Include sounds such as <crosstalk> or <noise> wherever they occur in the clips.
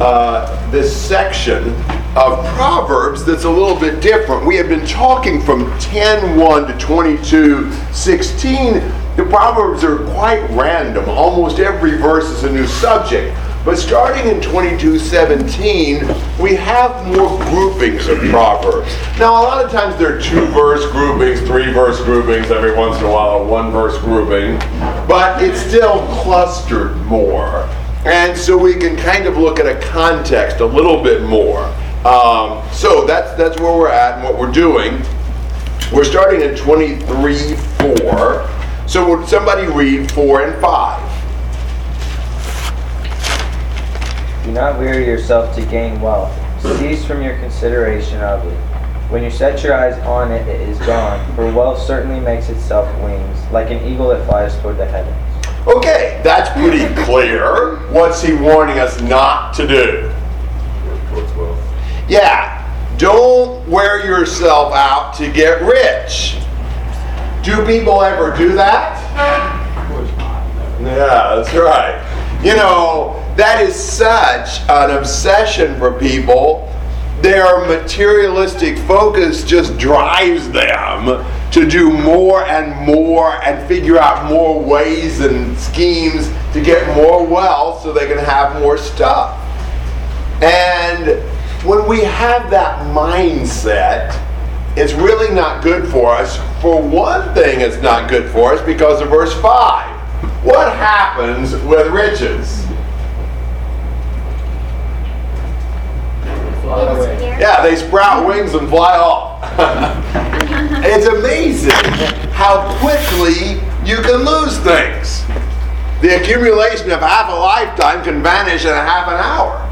uh, this section of Proverbs that's a little bit different. We have been talking from 10:1 to 22:16. The Proverbs are quite random. Almost every verse is a new subject. But starting in 22:17, we have more groupings of Proverbs. Now, a lot of times there are two verse groupings, three verse groupings, every once in a while a one verse grouping, but it's still clustered more. And so we can kind of look at a context a little bit more. Um, so that's that's where we're at and what we're doing. We're starting at 23 4. So would somebody read 4 and 5? Do not weary yourself to gain wealth. Cease from your consideration of it. When you set your eyes on it, it is gone. For wealth certainly makes itself wings, like an eagle that flies toward the heavens. Okay, that's pretty clear. What's he warning us not to do? Yeah, don't wear yourself out to get rich. Do people ever do that? Yeah, that's right. You know, that is such an obsession for people. Their materialistic focus just drives them to do more and more and figure out more ways and schemes to get more wealth so they can have more stuff. And when we have that mindset, it's really not good for us. For one thing, it's not good for us because of verse 5. What happens with riches? Yeah, they sprout wings and fly off. <laughs> it's amazing how quickly you can lose things. The accumulation of half a lifetime can vanish in a half an hour.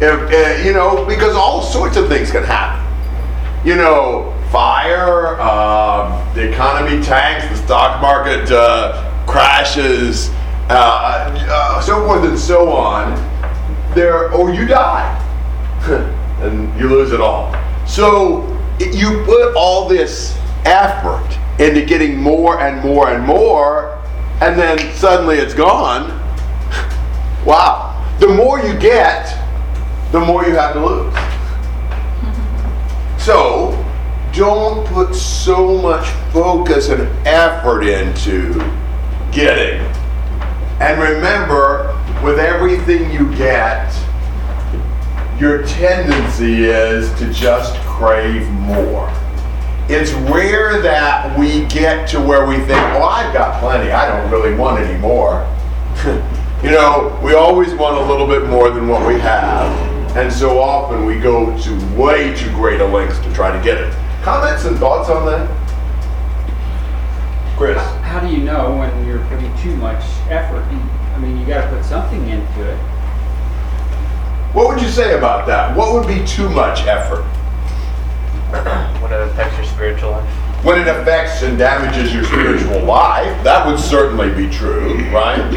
If, uh, you know, because all sorts of things can happen. You know, fire, uh, the economy tanks, the stock market uh, crashes, uh, uh, so forth and so on. There, or you die. <laughs> and you lose it all. So you put all this effort into getting more and more and more, and then suddenly it's gone. <laughs> Wow. The more you get, the more you have to lose. So don't put so much focus and effort into getting. And remember, with everything you get, your tendency is to just crave more. It's rare that we get to where we think, well, I've got plenty, I don't really want any more. <laughs> you know, we always want a little bit more than what we have. And so often we go to way too great a lengths to try to get it. Comments and thoughts on that? Chris? How do you know when you're putting too much effort? I mean, you got to put something into it. What would you say about that? What would be too much effort? <clears throat> when it affects your spiritual life. When it affects and damages your spiritual life, that would certainly be true, right?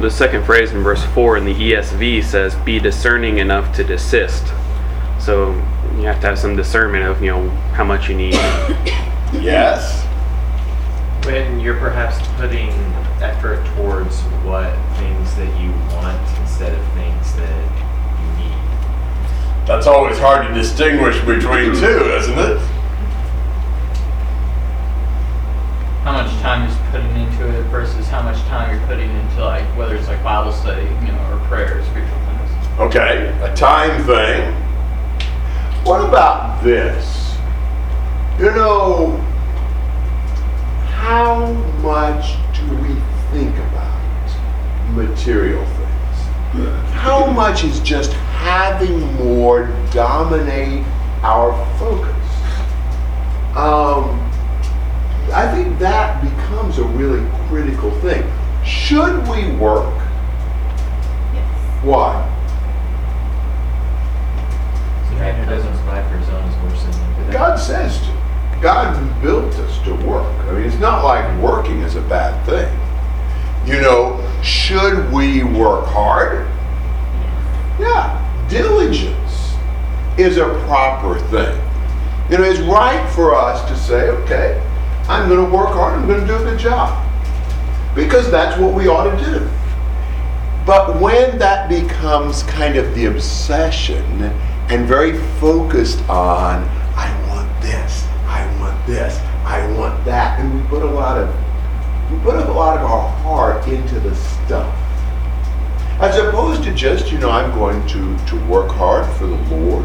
The second phrase in verse 4 in the ESV says, Be discerning enough to desist. So you have to have some discernment of, you know, how much you need. Yes. When you're perhaps putting effort towards what things that you want instead of things that you need. That's always hard to distinguish between two, isn't it? how much time is putting into it versus how much time you're putting into like whether it's like Bible study, you know, or prayer, or spiritual things. Okay, a time thing. What about this? You know, how much do we think about material things? How much is just having more dominate our focus? Um, I think that becomes a really critical thing. Should we work? Yes. Why? So man who doesn't provide for his own is worse than the God says to. God built us to work. I mean, it's not like working is a bad thing. You know, should we work hard? Yeah. Diligence is a proper thing. You know, it's right for us to say, okay, I'm going to work hard, I'm going to do a good job. Because that's what we ought to do. But when that becomes kind of the obsession and very focused on, I want this, I want this, I want that, and we put a lot of we put a lot of our heart into the stuff. As opposed to just, you know, I'm going to, to work hard for the Lord.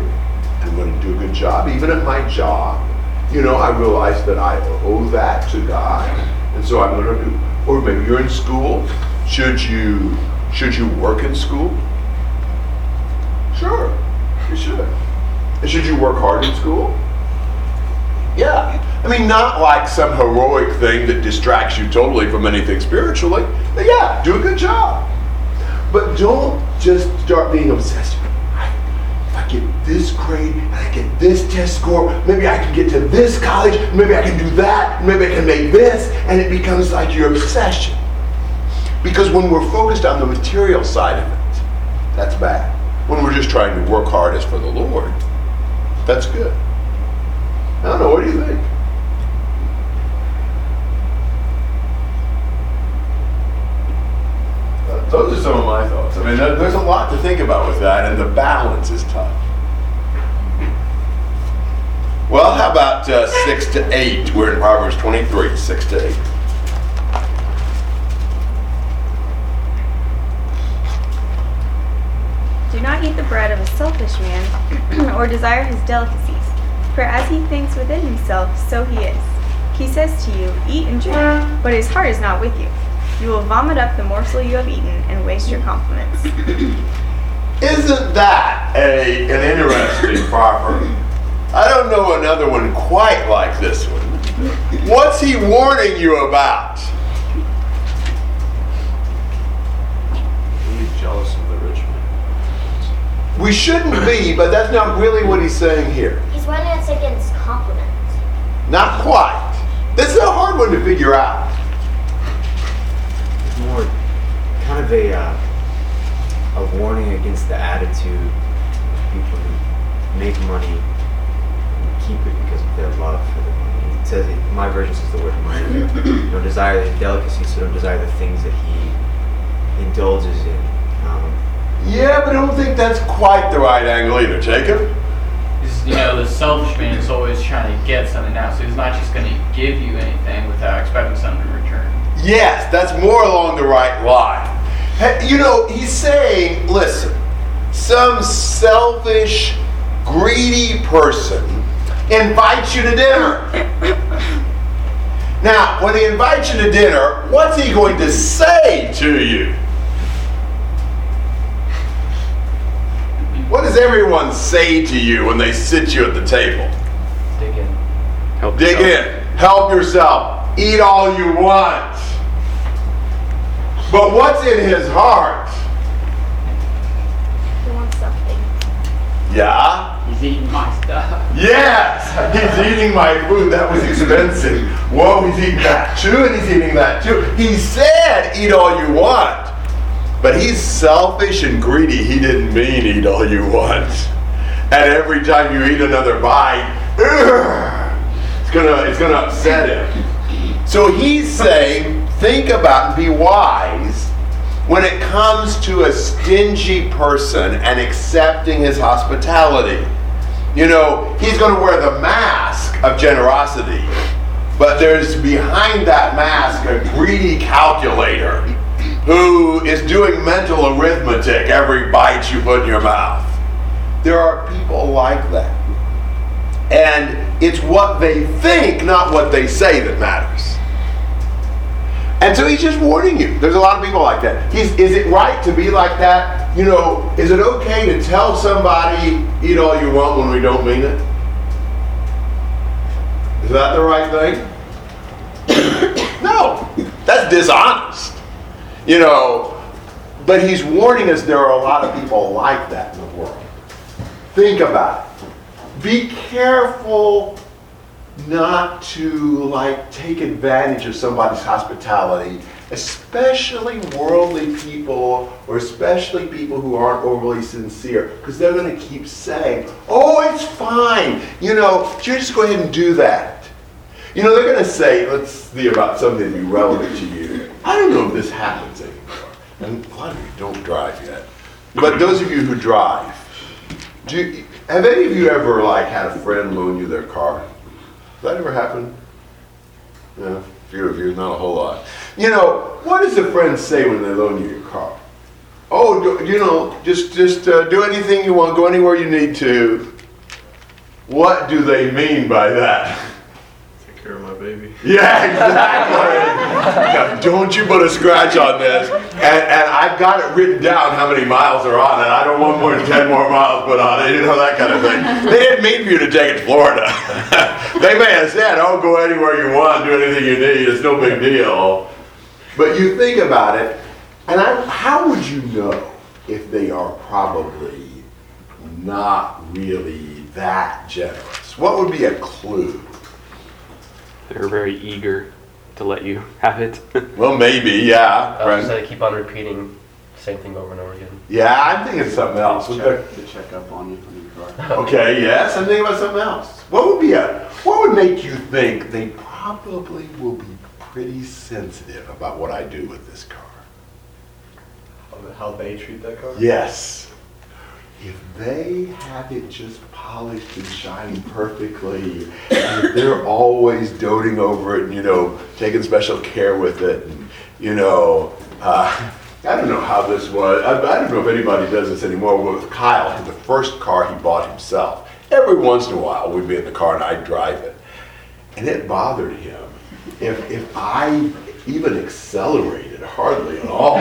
I'm going to do a good job, even at my job. You know, I realize that I owe that to God. And so I'm going to do, or maybe you're in school. Should you, should you work in school? Sure, you should. And should you work hard in school? Yeah. I mean, not like some heroic thing that distracts you totally from anything spiritually. But yeah, do a good job. But don't just start being obsessed. If I get this grade and I get this test score, maybe I can get to this college, maybe I can do that, maybe I can make this, and it becomes like your obsession. Because when we're focused on the material side of it, that's bad. When we're just trying to work hard as for the Lord, that's good. I don't know, what do you think? Uh, Those are some of my thoughts. I mean, there- there's a lot to think about with that, and the balance is tough. Well, how about uh, six to eight? We're in Proverbs 23, six to eight. Do not eat the bread of a selfish man, <clears throat> or desire his delicacies. For as he thinks within himself, so he is. He says to you, Eat and drink, but his heart is not with you. You will vomit up the morsel you have eaten and waste your compliments. <clears throat> Isn't that a, an interesting proverb? I don't know another one quite like this one. What's he warning you about? Be jealous of the rich man. We shouldn't be, but that's not really what he's saying here. He's warning us against compliments. Not quite. This is a hard one to figure out. It's more kind of a uh, a warning against the attitude of people who make money and keep it because of their love for the money. It says my version says the word money. you <laughs> don't desire the delicacies, so don't desire the things that he indulges in. Um, Yeah, but I don't think that's quite the right angle either, Jacob. You know the selfish man is always trying to get something out. so he's not just going to give you anything without expecting something in return. Yes, that's more along the right line. You know, he's saying, listen, some selfish, greedy person invites you to dinner. <coughs> Now, when he invites you to dinner, what's he going to say to you? What does everyone say to you when they sit you at the table? Dig in. Help Dig yourself. in. Help yourself. Eat all you want. But what's in his heart? He wants something. Yeah? He's eating my stuff. Yes! He's eating my food. That was expensive. Whoa, he's eating that too, and he's eating that too. He said, eat all you want. But he's selfish and greedy. He didn't mean eat all you want. And every time you eat another bite, ugh, it's gonna it's gonna upset him. So he's saying, think about and be wise when it comes to a stingy person and accepting his hospitality. You know, he's going to wear the mask of generosity, but there's behind that mask a greedy calculator who is doing mental arithmetic every bite you put in your mouth. There are people like that. And it's what they think, not what they say, that matters. And so he's just warning you. There's a lot of people like that. He's, is it right to be like that? You know, is it okay to tell somebody, eat all you want when we don't mean it? Is that the right thing? <coughs> no, that's dishonest. You know, but he's warning us there are a lot of people like that in the world. Think about it. Be careful not to like take advantage of somebody's hospitality, especially worldly people or especially people who aren't overly sincere, because they're going to keep saying, "Oh, it's fine. You know, just go ahead and do that." You know, they're going to say, let's see about something be relevant to you. I don't know if this happens anymore. and a lot of you don't drive yet, but those of you who drive, do you, have any of you ever like had a friend loan you their car? That ever happened? Yeah, a few of you, not a whole lot. You know, what does a friend say when they loan you your car? Oh, do- you know, just just uh, do anything you want, go anywhere you need to. What do they mean by that? <laughs> Take care of my baby. <laughs> Yeah, exactly. Yeah, don't you put a scratch on this. And, and I've got it written down how many miles are on it. I don't want more than 10 more miles put on it, you know, that kind of thing. They didn't mean for you to take it to Florida. <laughs> they may have said, oh, go anywhere you want, do anything you need, it's no big deal. But you think about it, and I, how would you know if they are probably not really that generous? What would be a clue? They're very eager to let you <laughs> have it. <laughs> Well, maybe, yeah. I Brent. just say keep on repeating the same thing over and over again. Yeah, I'm thinking something else. We've got- To check up on you on your car. <laughs> Okay, yes, I'm thinking about something else. What would be a, what would make you think they probably will be pretty sensitive about what I do with this car? How they treat that car? Yes. If they have it just polished and shining perfectly, and they're always doting over it and, you know, taking special care with it, and, you know, uh, I don't know how this was. I, I don't know if anybody does this anymore. With Kyle, the first car he bought himself, every once in a while we'd be in the car and I'd drive it. And it bothered him if, if I even accelerated hardly at all.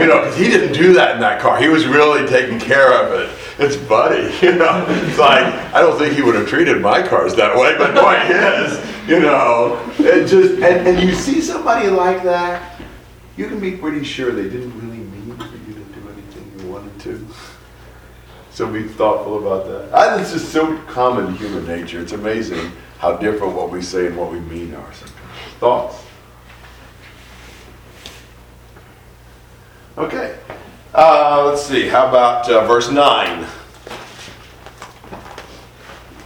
You know, because he didn't do that in that car. He was really taking care of it. It's funny, <laughs> you know. It's like, I don't think he would have treated my cars that way, but boy, <laughs> his, you know. It just, and, and you see somebody like that, you can be pretty sure they didn't really mean for you to do anything you wanted to. So be thoughtful about that. I, it's just so common to human nature. It's amazing how different what we say and what we mean are sometimes. Thoughts? Okay. Uh, let's see. How about uh, verse 9?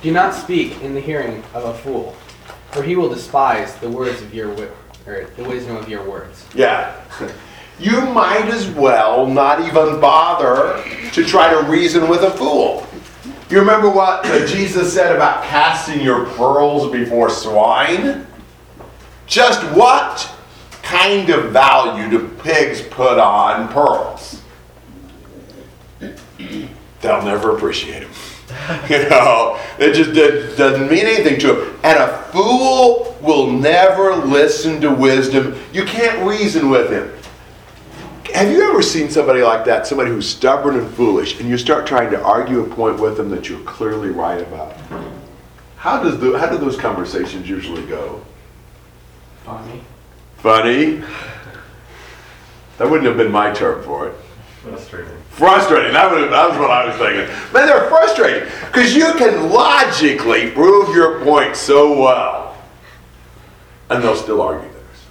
Do not speak in the hearing of a fool, for he will despise the words of your wi- or the wisdom of your words. Yeah. <laughs> You might as well not even bother to try to reason with a fool. You remember what <coughs> Jesus said about casting your pearls before swine? Just what kind of value do pigs put on pearls? They'll never appreciate them. <laughs> You know, it just it doesn't mean anything to him. And a fool will never listen to wisdom. You can't reason with him. Have you ever seen somebody like that? Somebody who's stubborn and foolish, and you start trying to argue a point with them that you're clearly right about? How does the, how do those conversations usually go? Funny. Funny. That wouldn't have been my term for it. Frustrating. Frustrating. That was, that was what I was thinking. Man, they're frustrating because you can logically prove your point so well, and they'll still argue theirs.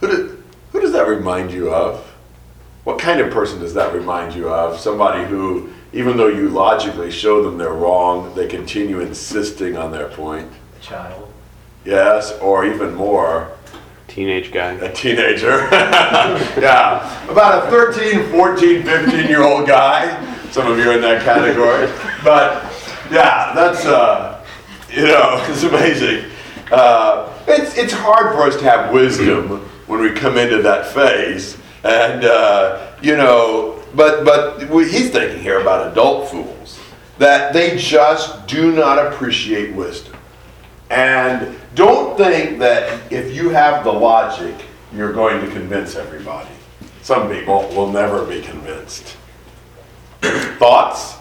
Who, do, who does that remind you of? What kind of person does that remind you of? Somebody who, even though you logically show them they're wrong, they continue insisting on their point. A child. Yes, or even more, Teenage guy. a teenager. <laughs> yeah. About a 13, 14, 15 year old guy. Some of you are in that category. But yeah, that's, uh, you know, <laughs> it's amazing. Uh, it's, it's hard for us to have wisdom when we come into that phase. And, uh, you know, but, but we- he's thinking here about adult fools, that they just do not appreciate wisdom. And don't think that if you have the logic, you're going to convince everybody. Some people will never be convinced. <clears throat> Thoughts?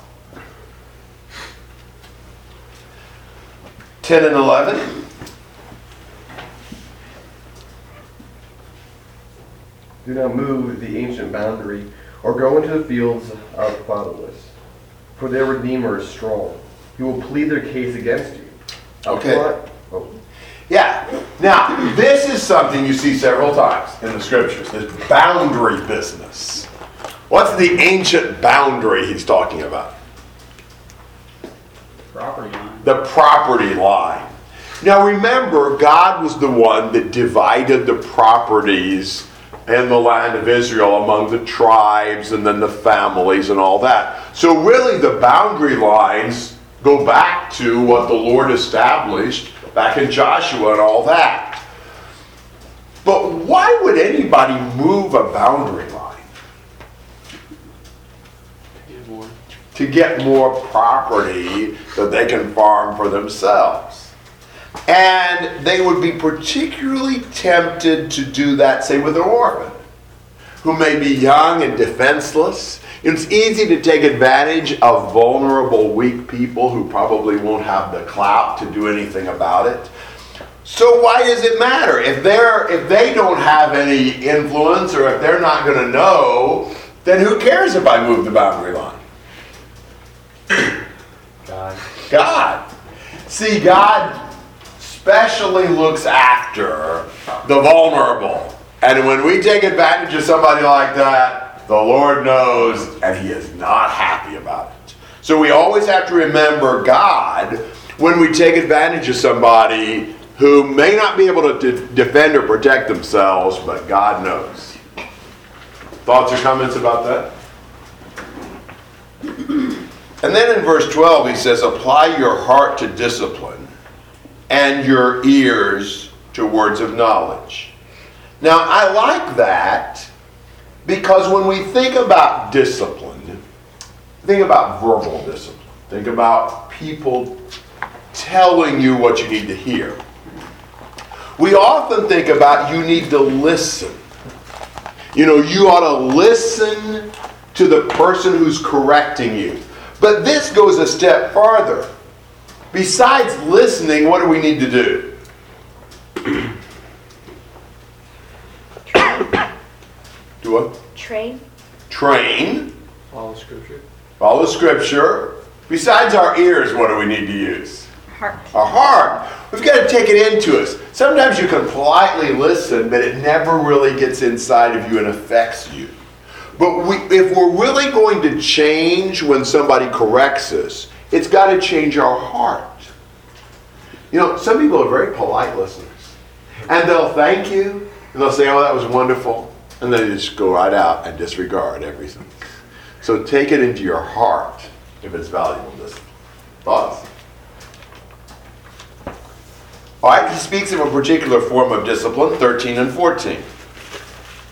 10 and 11? Do not move the ancient boundary, or go into the fields of the fatherless. For their Redeemer is strong. He will plead their case against you. Okay. Yeah. Now, this is something you see several times in the scriptures this boundary business. What's the ancient boundary he's talking about? Property line. the property line. Now remember, God was the one that divided the properties in the land of Israel among the tribes and then the families and all that. So, really, the boundary lines go back to what the Lord established back in Joshua and all that. But why would anybody move a boundary line? To get more property that they can farm for themselves. And they would be particularly tempted to do that, say, with an orphan who may be young and defenseless. It's easy to take advantage of vulnerable, weak people who probably won't have the clout to do anything about it. So why does it matter if they're if they don't have any influence or if they're not going to know? Then who cares if I move the boundary line? God. God. See, God specially looks after the vulnerable. And when we take advantage of somebody like that, the Lord knows and He is not happy about it. So we always have to remember God when we take advantage of somebody who may not be able to de- defend or protect themselves, but God knows. Thoughts or comments about that? And then in verse 12, he says, Apply your heart to discipline and your ears to words of knowledge. Now, I like that because when we think about discipline, think about verbal discipline, think about people telling you what you need to hear. We often think about you need to listen. You know, you ought to listen to the person who's correcting you. But this goes a step farther. Besides listening, what do we need to do? <clears throat> what? Train. Train. Follow scripture. Follow scripture. Besides our ears, what do we need to use? Heart. Our heart. We've got to take it into us. Sometimes you can politely listen, but it never really gets inside of you and affects you. But we, if we're really going to change when somebody corrects us, it's got to change our heart. You know, some people are very polite listeners. And they'll thank you, and they'll say, oh, that was wonderful. And then they just go right out and disregard everything. So take it into your heart if it's valuable discipline. Thoughts? All right, he speaks of a particular form of discipline, 13 and 14.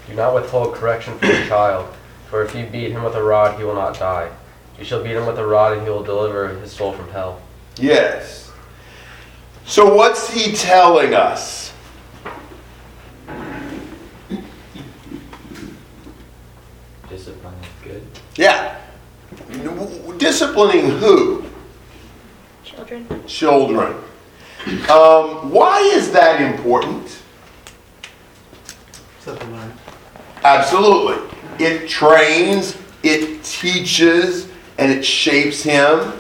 Do not withhold correction from a child, for if you beat him with a rod, he will not die. You shall beat him with a rod, and he will deliver his soul from hell. Yes. So what's he telling us? Discipline is good. Yeah. Disciplining who? Children. Children. Um, why is that important? Something. Absolutely. It trains, it teaches, and it shapes him.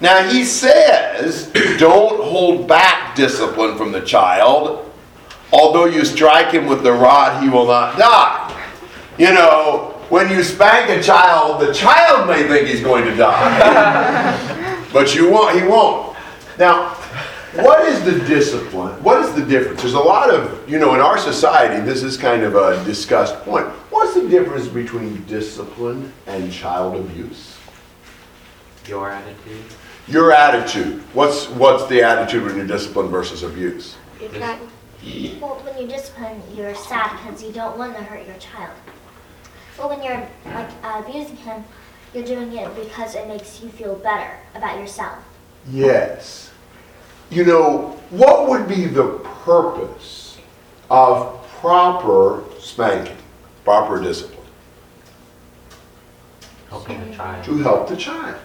Now he says, don't hold back discipline from the child. Although you strike him with the rod, he will not die. You know, when you spank a child, the child may think he's going to die. <laughs> but you won't, he won't. Now, what is the discipline? What is the difference? There's a lot of, you know, in our society, this is kind of a discussed point. What's the difference between discipline and child abuse? Your attitude. Your attitude. What's what's the attitude when you're disciplined versus abuse? You're trying. Well, when you discipline, you're sad because you don't want to hurt your child. But when you're like uh, abusing him, you're doing it because it makes you feel better about yourself. Yes. You know, what would be the purpose of proper spanking, proper discipline? Helping the child. To help the child.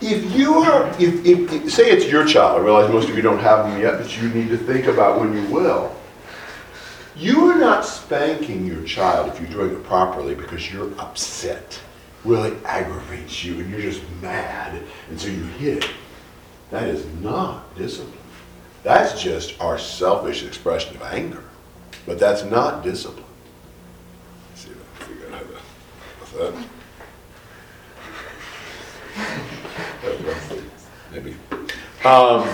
If you are, if, if, if- say it's your child, I realize most of you don't have them yet, but you need to think about when you will. You are not spanking your child if you're doing it properly because you're upset, really aggravates you, and you're just mad, and so you hit it. That is not discipline. That's just our selfish expression of anger. But that's not discipline. Let's see if I can figure out how to, that? Maybe. Um,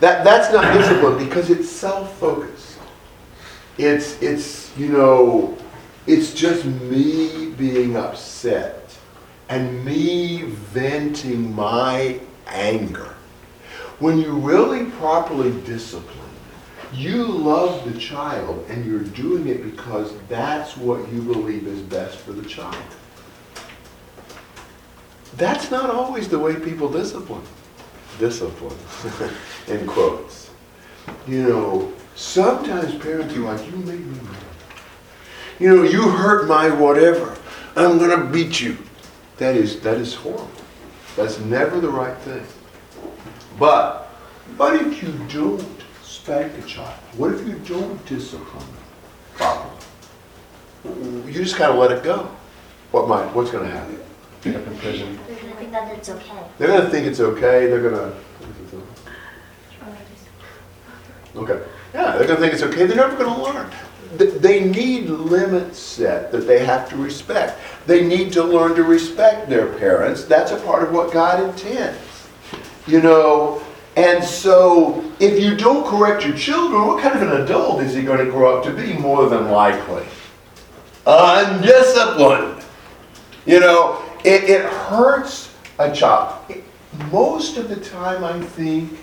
that, that's not discipline because it's self-focused. It's, it's, you know, it's just me being upset and me venting my anger. When you really properly discipline, you love the child and you're doing it because that's what you believe is best for the child. That's not always the way people discipline. Discipline, <laughs> in quotes. You know, sometimes parents are like, you made me mad. You know, you hurt my whatever. I'm gonna beat you. That is that is horrible. That's never the right thing. But what if you don't spank a child? What if you don't discipline them properly? You just kind of let it go. What might? What's going to happen? End up in prison. They're gonna think that it's okay. They're going to think it's okay. They're going to. Okay. Yeah, they're going to think it's okay. They're never going to learn. They need limits set that they have to respect. They need to learn to respect their parents. That's a part of what God intends. You know, and so if you don't correct your children, what kind of an adult is he going to grow up to be? More than likely. Undisciplined. You know, it, it hurts a child. It- most of the time, I think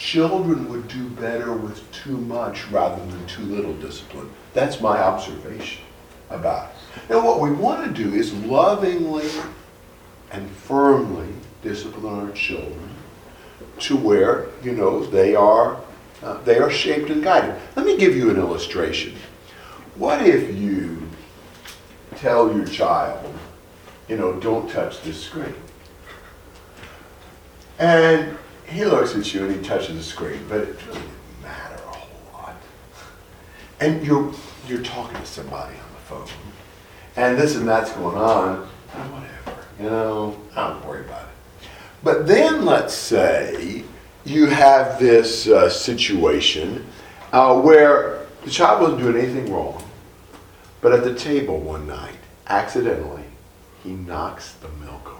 children would do better with too much rather than too little discipline. That's my observation about it. Now, what we want to do is lovingly and firmly discipline our children to where, you know, they are, uh, they are shaped and guided. Let me give you an illustration. What if you tell your child, you know, don't touch this screen? And he looks at you and he touches the screen, but it doesn't matter a whole lot. And you're, you're talking to somebody on the phone, and this and that's going on, oh, whatever, you know, I don't worry about it. But then let's say you have this uh, situation uh, where the child wasn't doing anything wrong, but at the table one night, accidentally, he knocks the milk over.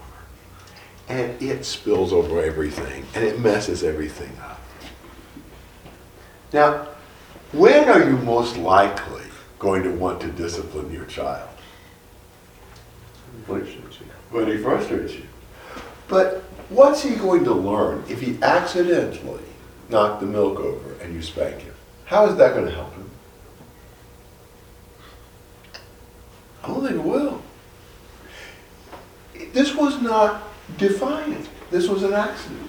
And it spills over everything, and it messes everything up. Now, when are you most likely going to want to discipline your child? When when he frustrates you. But what's he going to learn if he accidentally knocked the milk over and you spank him? How is that going to help him? I don't think it will. This was not defiant. This was an accident.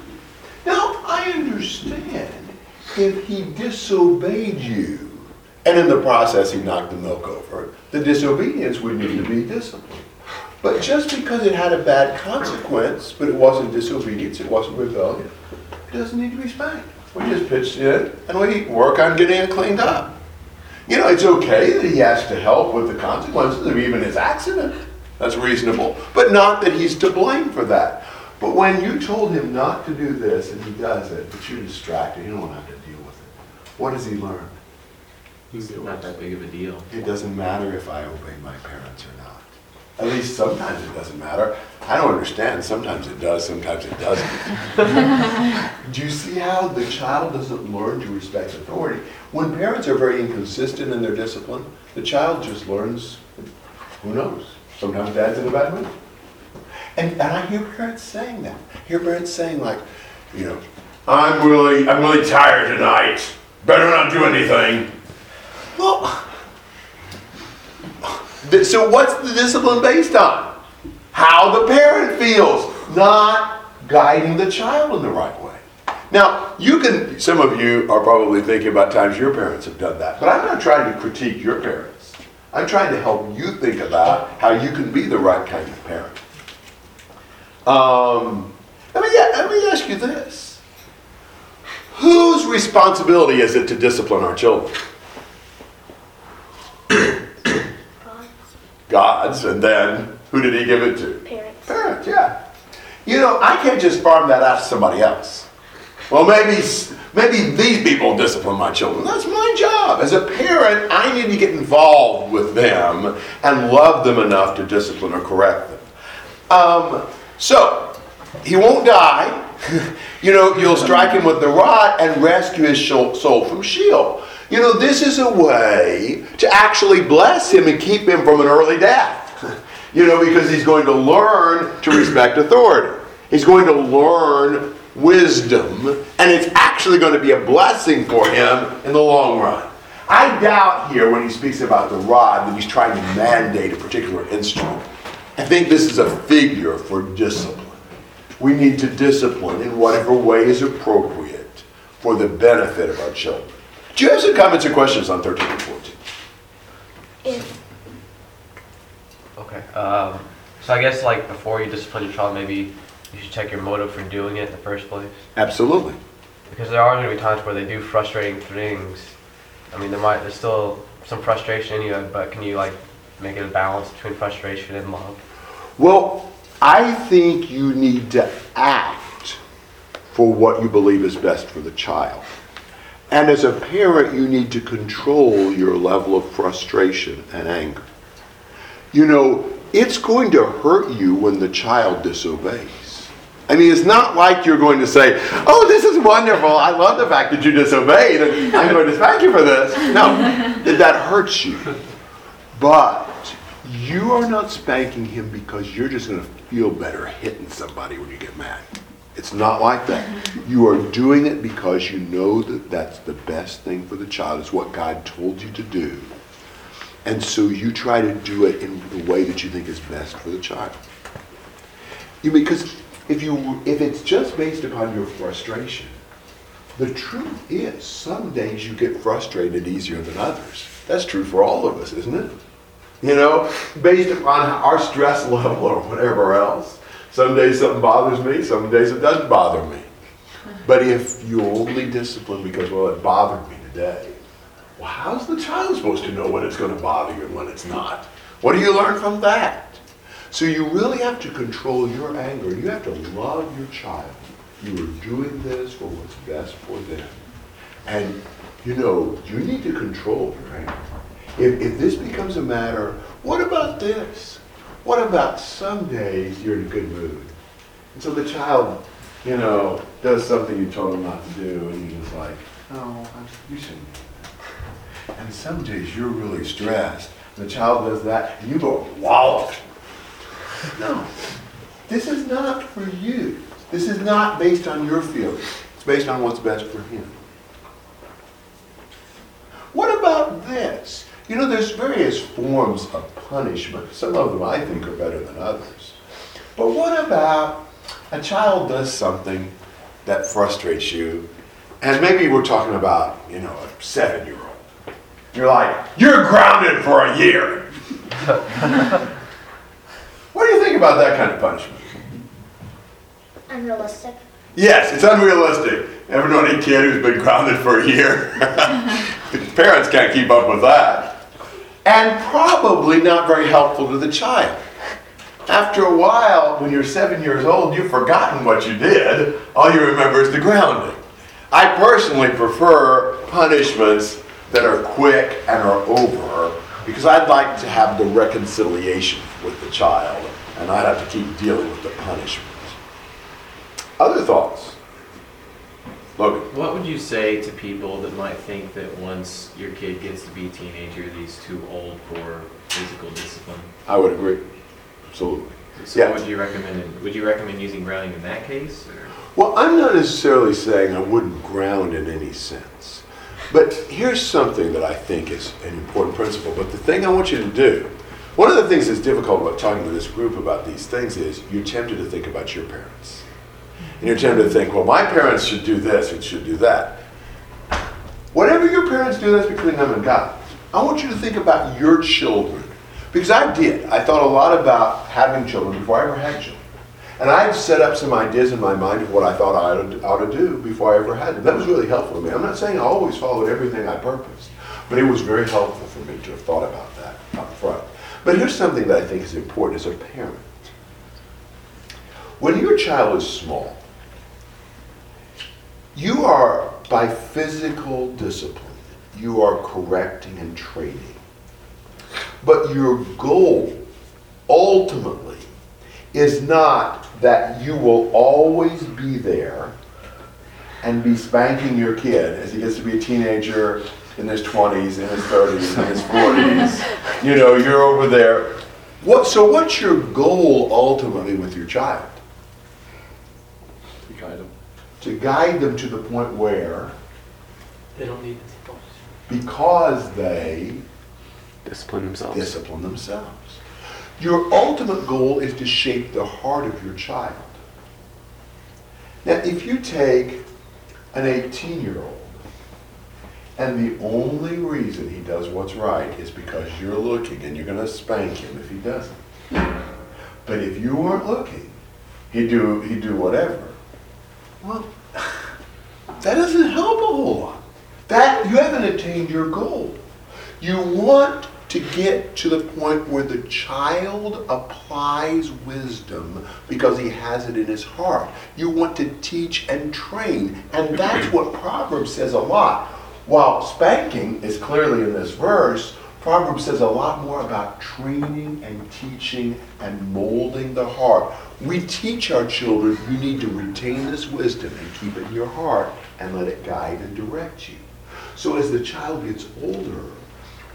Now, I understand if he disobeyed you, and in the process he knocked the milk over, the disobedience would need to be disciplined. But just because it had a bad consequence, but it wasn't disobedience, it wasn't rebellion, it doesn't need to be spanked. We just pitched in and we work on getting it cleaned up. You know, it's okay that he has to help with the consequences of even his accident. That's reasonable. But not that he's to blame for that. But when you told him not to do this and he does it, but you're distracted, you don't want to have to deal with it. What does he learn? It's not that big of a deal. It doesn't matter if I obey my parents or not. At least sometimes it doesn't matter. I don't understand. Sometimes it does, sometimes it doesn't. <laughs> Do you see how the child doesn't learn to respect authority? When parents are very inconsistent in their discipline, the child just learns, who knows? Sometimes dad's in a bad mood. And, and I hear parents saying that. I hear parents saying like, you know, I'm really, I'm really tired tonight. Better not do anything. Well, so what's the discipline based on? How the parent feels, not guiding the child in the right way. Now, you can, some of you are probably thinking about times your parents have done that, but I'm not trying to critique your parents. I'm trying to help you think about how you can be the right kind of parent. Um, let, me, let me ask you this Whose responsibility is it to discipline our children? God's, and then who did he give it to? Parents. Parents, yeah. You know, I can't just farm that out to somebody else. Well, maybe maybe these people discipline my children. That's my job. As a parent, I need to get involved with them and love them enough to discipline or correct them. Um, so, he won't die. <laughs> you know, you'll strike him with the rod and rescue his soul from Sheol. You know, this is a way to actually bless him and keep him from an early death. <laughs> You know, because he's going to learn to respect authority. He's going to learn wisdom, and it's actually going to be a blessing for him in the long run. I doubt here when he speaks about the rod that he's trying to mandate a particular instrument. I think this is a figure for discipline. We need to discipline in whatever way is appropriate for the benefit of our children. Do you have some comments or questions on 13 and 14? If Okay. Um, so I guess like before you discipline your child, maybe you should check your motive for doing it in the first place. Absolutely. Because there are going to be times where they do frustrating things. I mean, there might there's still some frustration in you, but can you like make it a balance between frustration and love? Well, I think you need to act for what you believe is best for the child. And as a parent, you need to control your level of frustration and anger. You know, it's going to hurt you when the child disobeys. I mean, it's not like you're going to say, Oh, this is wonderful. I love the fact that you disobeyed, and I'm going to thank you for this. No, <laughs> that hurts you. But you are not spanking him because you're just going to feel better hitting somebody when you get mad. It's not like that. You are doing it because you know that that's the best thing for the child. It's what God told you to do. And so you try to do it in the way that you think is best for the child. You because if you if it's just based upon your frustration, the truth is some days you get frustrated easier than others. That's true for all of us, isn't it? You know, based upon our stress level or whatever else. Some days something bothers me, some days it doesn't bother me. But if you only discipline because, well, it bothered me today, well, how's the child supposed to know when it's going to bother you and when it's not? What do you learn from that? So you really have to control your anger. You have to love your child. You are doing this for what's best for them. And, you know, you need to control your anger. If, if this becomes a matter, what about this? What about some days you're in a good mood? And so the child, you know, does something you told him not to do, and you're just like, no, you shouldn't. And some days you're really stressed. The child does that, and you go wallop. No, this is not for you. This is not based on your feelings. It's based on what's best for him. What about this? You know, there's various forms of punishment. Some of them I think are better than others. But what about a child does something that frustrates you, and maybe we're talking about, you know, a seven year old. You're like, you're grounded for a year. <laughs> what do you think about that kind of punishment? unrealistic. Yes, it's unrealistic. Ever known any kid who's been grounded for a year? <laughs> Parents can't keep up with that. And probably not very helpful to the child. After a while, when you're seven years old, you've forgotten what you did. All you remember is the grounding. I personally prefer punishments that are quick and are over because I'd like to have the reconciliation with the child I'd have to keep dealing with the punishment. Other thoughts? Logan. What would you say to people that might think that once your kid gets to be a teenager, that he's too old for physical discipline? I would agree. Absolutely. So Yeah. would you recommend? Would you recommend using grounding in that case? Or? Well, I'm not necessarily saying I wouldn't ground in any sense. But here's something that I think is an important principle. But the thing I want you to do, one of the things that's difficult about talking to this group about these things is you're tempted to think about your parents. And you're tempted to think, well, my parents should do this and should do that. Whatever your parents do, that's between them and God. I want you to think about your children. Because I did. I thought a lot about having children before I ever had children. And I've set up some ideas in my mind of what I thought I ought to do before I ever had them. That was really helpful to me. I'm not saying I always followed everything I purposed, but it was very helpful for me to have thought about that up front. But here's something that I think is important as a parent. When your child is small, you are, by physical discipline, you are correcting and training. But your goal, ultimately, is not that you will always be there and be spanking your kid as he gets to be a teenager in his 20s, in his 30s, in his 40s. You know, you're over there. What, so, what's your goal ultimately with your child? To guide them. To guide them to the point where, They don't need to because they Discipline themselves. discipline themselves. Your ultimate goal is to shape the heart of your child. Now, if you take an 18 year old and the only reason he does what's right is because you're looking and you're going to spank him if he doesn't. But if you weren't looking, he'd do, he'd do whatever. Well, <sighs> that doesn't help a whole lot. That, you haven't attained your goal. You want to get to the point where the child applies wisdom because he has it in his heart. You want to teach and train. And that's what Proverbs says a lot. While spanking is clearly in this verse, Proverbs says a lot more about training and teaching and molding the heart. We teach our children you need to retain this wisdom and keep it in your heart and let it guide and direct you. So as the child gets older,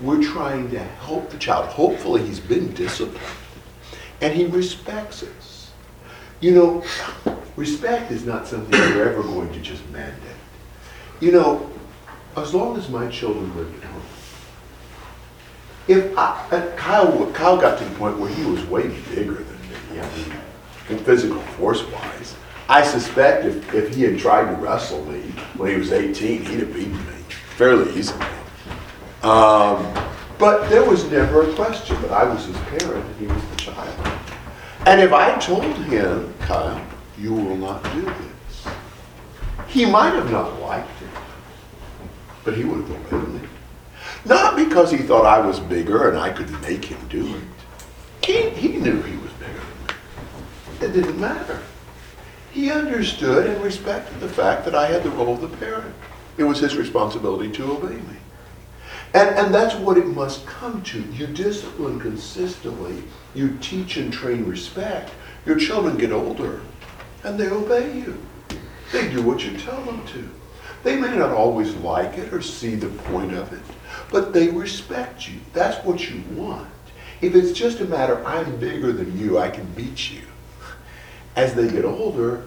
we're trying to help the child. Hopefully, he's been disciplined and he respects us. You know, respect is not something you're ever going to just mandate. You know, as long as my children lived at home, if I, Kyle, Kyle got to the point where he was way bigger than me, I mean, in physical force wise. I suspect if, if he had tried to wrestle me when he was 18, he'd have beaten me fairly easily. Um, but there was never a question that I was his parent and he was the child. And if I told him, Kyle, you will not do this, he might have not liked but he would have me. Not because he thought I was bigger and I could make him do it. He, he knew he was bigger than me. It didn't matter. He understood and respected the fact that I had the role of the parent. It was his responsibility to obey me. And, and that's what it must come to. You discipline consistently, you teach and train respect. Your children get older and they obey you. They do what you tell them to. They may not always like it or see the point of it, but they respect you. That's what you want. If it's just a matter, I'm bigger than you, I can beat you. As they get older,